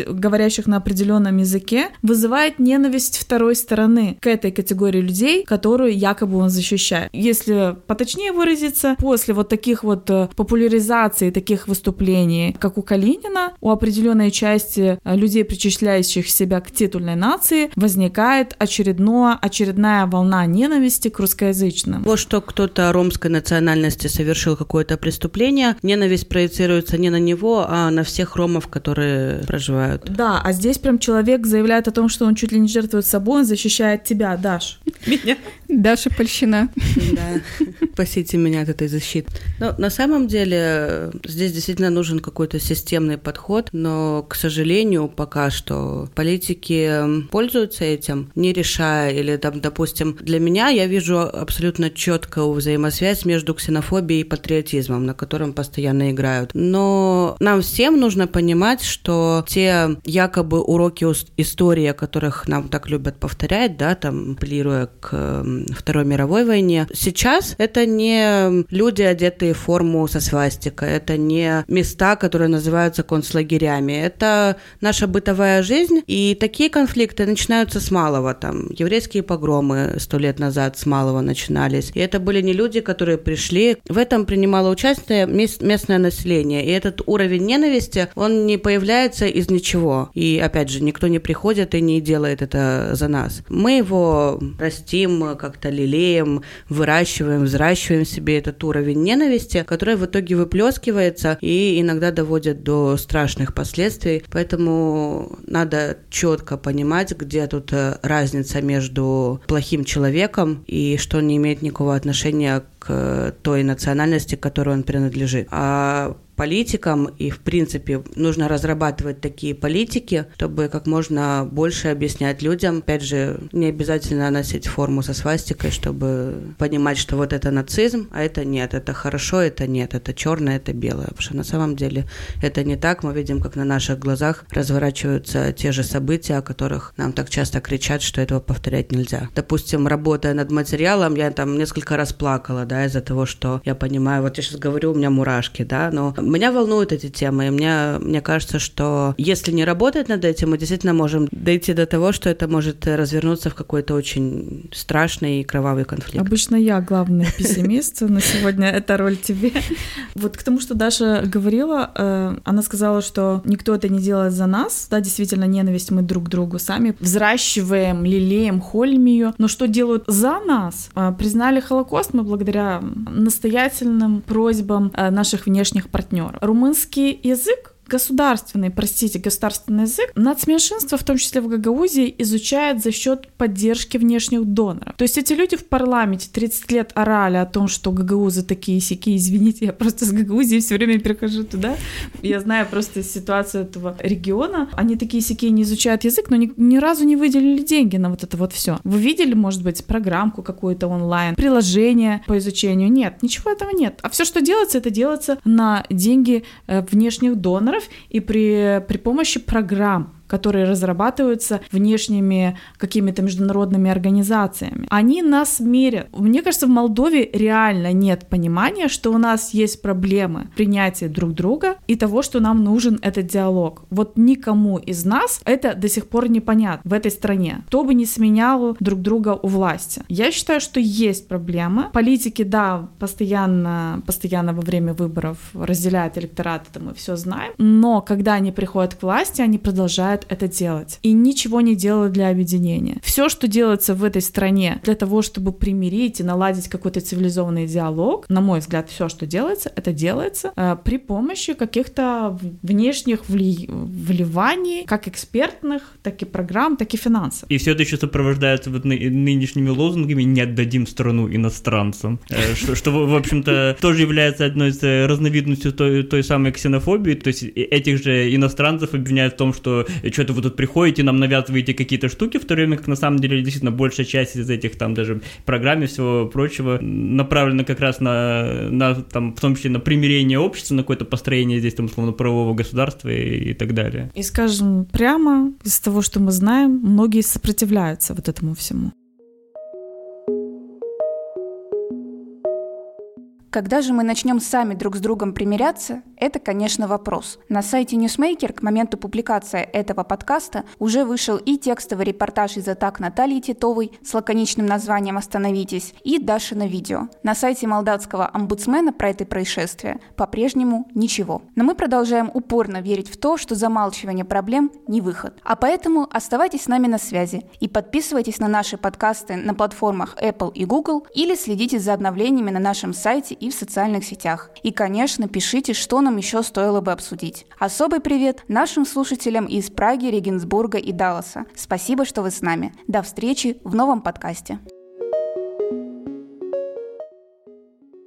говорящих на определенном языке, вызывает ненависть второй стороны к этой категории людей, которую якобы он защищает. Если поточнее выразиться, после вот таких вот э, популяризаций таких выступлений, как у Калинина, у определенной части э, людей, причисляющих себя к титульной нации, возникает очередное, очередная волна ненависти к русскоязычным. Вот что кто-то ромской национальности совершил какое-то преступление, ненависть проецируется не на него, а на всех ромов, которые проживают. Да, а здесь прям человек заявляет о том, что он чуть ли не жертвует собой, он защищает тебя, Даш. Меня. Даша польщена. Да, спасите меня от этой защиты. Но на самом деле здесь действительно нужен какой-то системный подход, но, к сожалению, пока что политики пользуются этим, не решая, или, там, допустим, для меня я вижу абсолютно четкую взаимосвязь между ксенофобией и патриотизмом, на котором постоянно играют. Но нам всем нужно понимать, что те якобы уроки истории, о которых нам так любят повторять, да, там, апеллируя к Второй мировой войне, сейчас это не люди, одетые в форму со свастикой, это не места, которые называются концлагерями, это наша бытовая жизнь, и такие конфликты начинаются с малого, там, еврейские погромы сто лет назад с малого начинались, и это были не люди, которые пришли, в этом принимало участие местное население, и этот уровень ненависти, он не появляется из ничего, и, опять же, никто не приходит и не делает это за нас. Мы его растим, как-то лелеем, выращиваем, взращиваем себе этот уровень ненависти, которая в итоге выплескивается и иногда доводит до страшных последствий. Поэтому надо четко понимать, где тут э, разница между плохим человеком и что не имеет никакого отношения к той национальности, к которой он принадлежит. А политикам, и, в принципе, нужно разрабатывать такие политики, чтобы как можно больше объяснять людям. Опять же, не обязательно носить форму со свастикой, чтобы понимать, что вот это нацизм, а это нет, это хорошо, это нет, это черное, это белое. Потому что на самом деле это не так. Мы видим, как на наших глазах разворачиваются те же события, о которых нам так часто кричат, что этого повторять нельзя. Допустим, работая над материалом, я там несколько раз плакала, да, из-за того, что я понимаю, вот я сейчас говорю, у меня мурашки, да, но меня волнуют эти темы, и мне, мне кажется, что если не работать над этим, мы действительно можем дойти до того, что это может развернуться в какой-то очень страшный и кровавый конфликт. Обычно я главный пессимист, но сегодня это роль тебе. Вот к тому, что Даша говорила, э, она сказала, что никто это не делает за нас, да, действительно, ненависть мы друг другу сами взращиваем, лелеем, холим ее, но что делают за нас? Э, признали Холокост мы благодаря настоятельным просьбам э, наших внешних партнеров, партнеров. Румынский язык государственный, простите, государственный язык, нацменьшинство, в том числе в Гагаузии, изучает за счет поддержки внешних доноров. То есть эти люди в парламенте 30 лет орали о том, что гагаузы такие сики, извините, я просто с Гагаузии все время перехожу туда. Я знаю просто ситуацию этого региона. Они такие сики не изучают язык, но ни, ни разу не выделили деньги на вот это вот все. Вы видели, может быть, программку какую-то онлайн, приложение по изучению? Нет, ничего этого нет. А все, что делается, это делается на деньги э, внешних доноров, и при, при помощи программ которые разрабатываются внешними какими-то международными организациями. Они нас мерят. Мне кажется, в Молдове реально нет понимания, что у нас есть проблемы принятия друг друга и того, что нам нужен этот диалог. Вот никому из нас это до сих пор непонятно в этой стране. Кто бы не сменял друг друга у власти. Я считаю, что есть проблемы. Политики, да, постоянно, постоянно во время выборов разделяют электорат, это мы все знаем. Но когда они приходят к власти, они продолжают продолжают это делать. И ничего не делают для объединения. Все, что делается в этой стране для того, чтобы примирить и наладить какой-то цивилизованный диалог, на мой взгляд, все, что делается, это делается э, при помощи каких-то внешних вли... вливаний, как экспертных, так и программ, так и финансов. И все это еще сопровождается вот ны- нынешними лозунгами «не отдадим страну иностранцам», э, что, в общем-то, тоже является одной из э, разновидностей той, той самой ксенофобии, то есть этих же иностранцев обвиняют в том, что что-то вы тут приходите, нам навязываете какие-то штуки, в то время как на самом деле действительно большая часть из этих там даже программ и всего прочего направлена как раз на, на там, в том числе на примирение общества, на какое-то построение здесь там условно правового государства и, и так далее. И скажем прямо, из того, что мы знаем, многие сопротивляются вот этому всему. Когда же мы начнем сами друг с другом примиряться, это, конечно, вопрос. На сайте Newsmaker к моменту публикации этого подкаста уже вышел и текстовый репортаж из атак Натальи Титовой с лаконичным названием «Остановитесь» и Даша на видео. На сайте молдавского омбудсмена про это происшествие по-прежнему ничего. Но мы продолжаем упорно верить в то, что замалчивание проблем не выход. А поэтому оставайтесь с нами на связи и подписывайтесь на наши подкасты на платформах Apple и Google или следите за обновлениями на нашем сайте и в социальных сетях. И, конечно, пишите, что нам еще стоило бы обсудить. Особый привет нашим слушателям из Праги, Регенсбурга и Далласа. Спасибо, что вы с нами. До встречи в новом подкасте.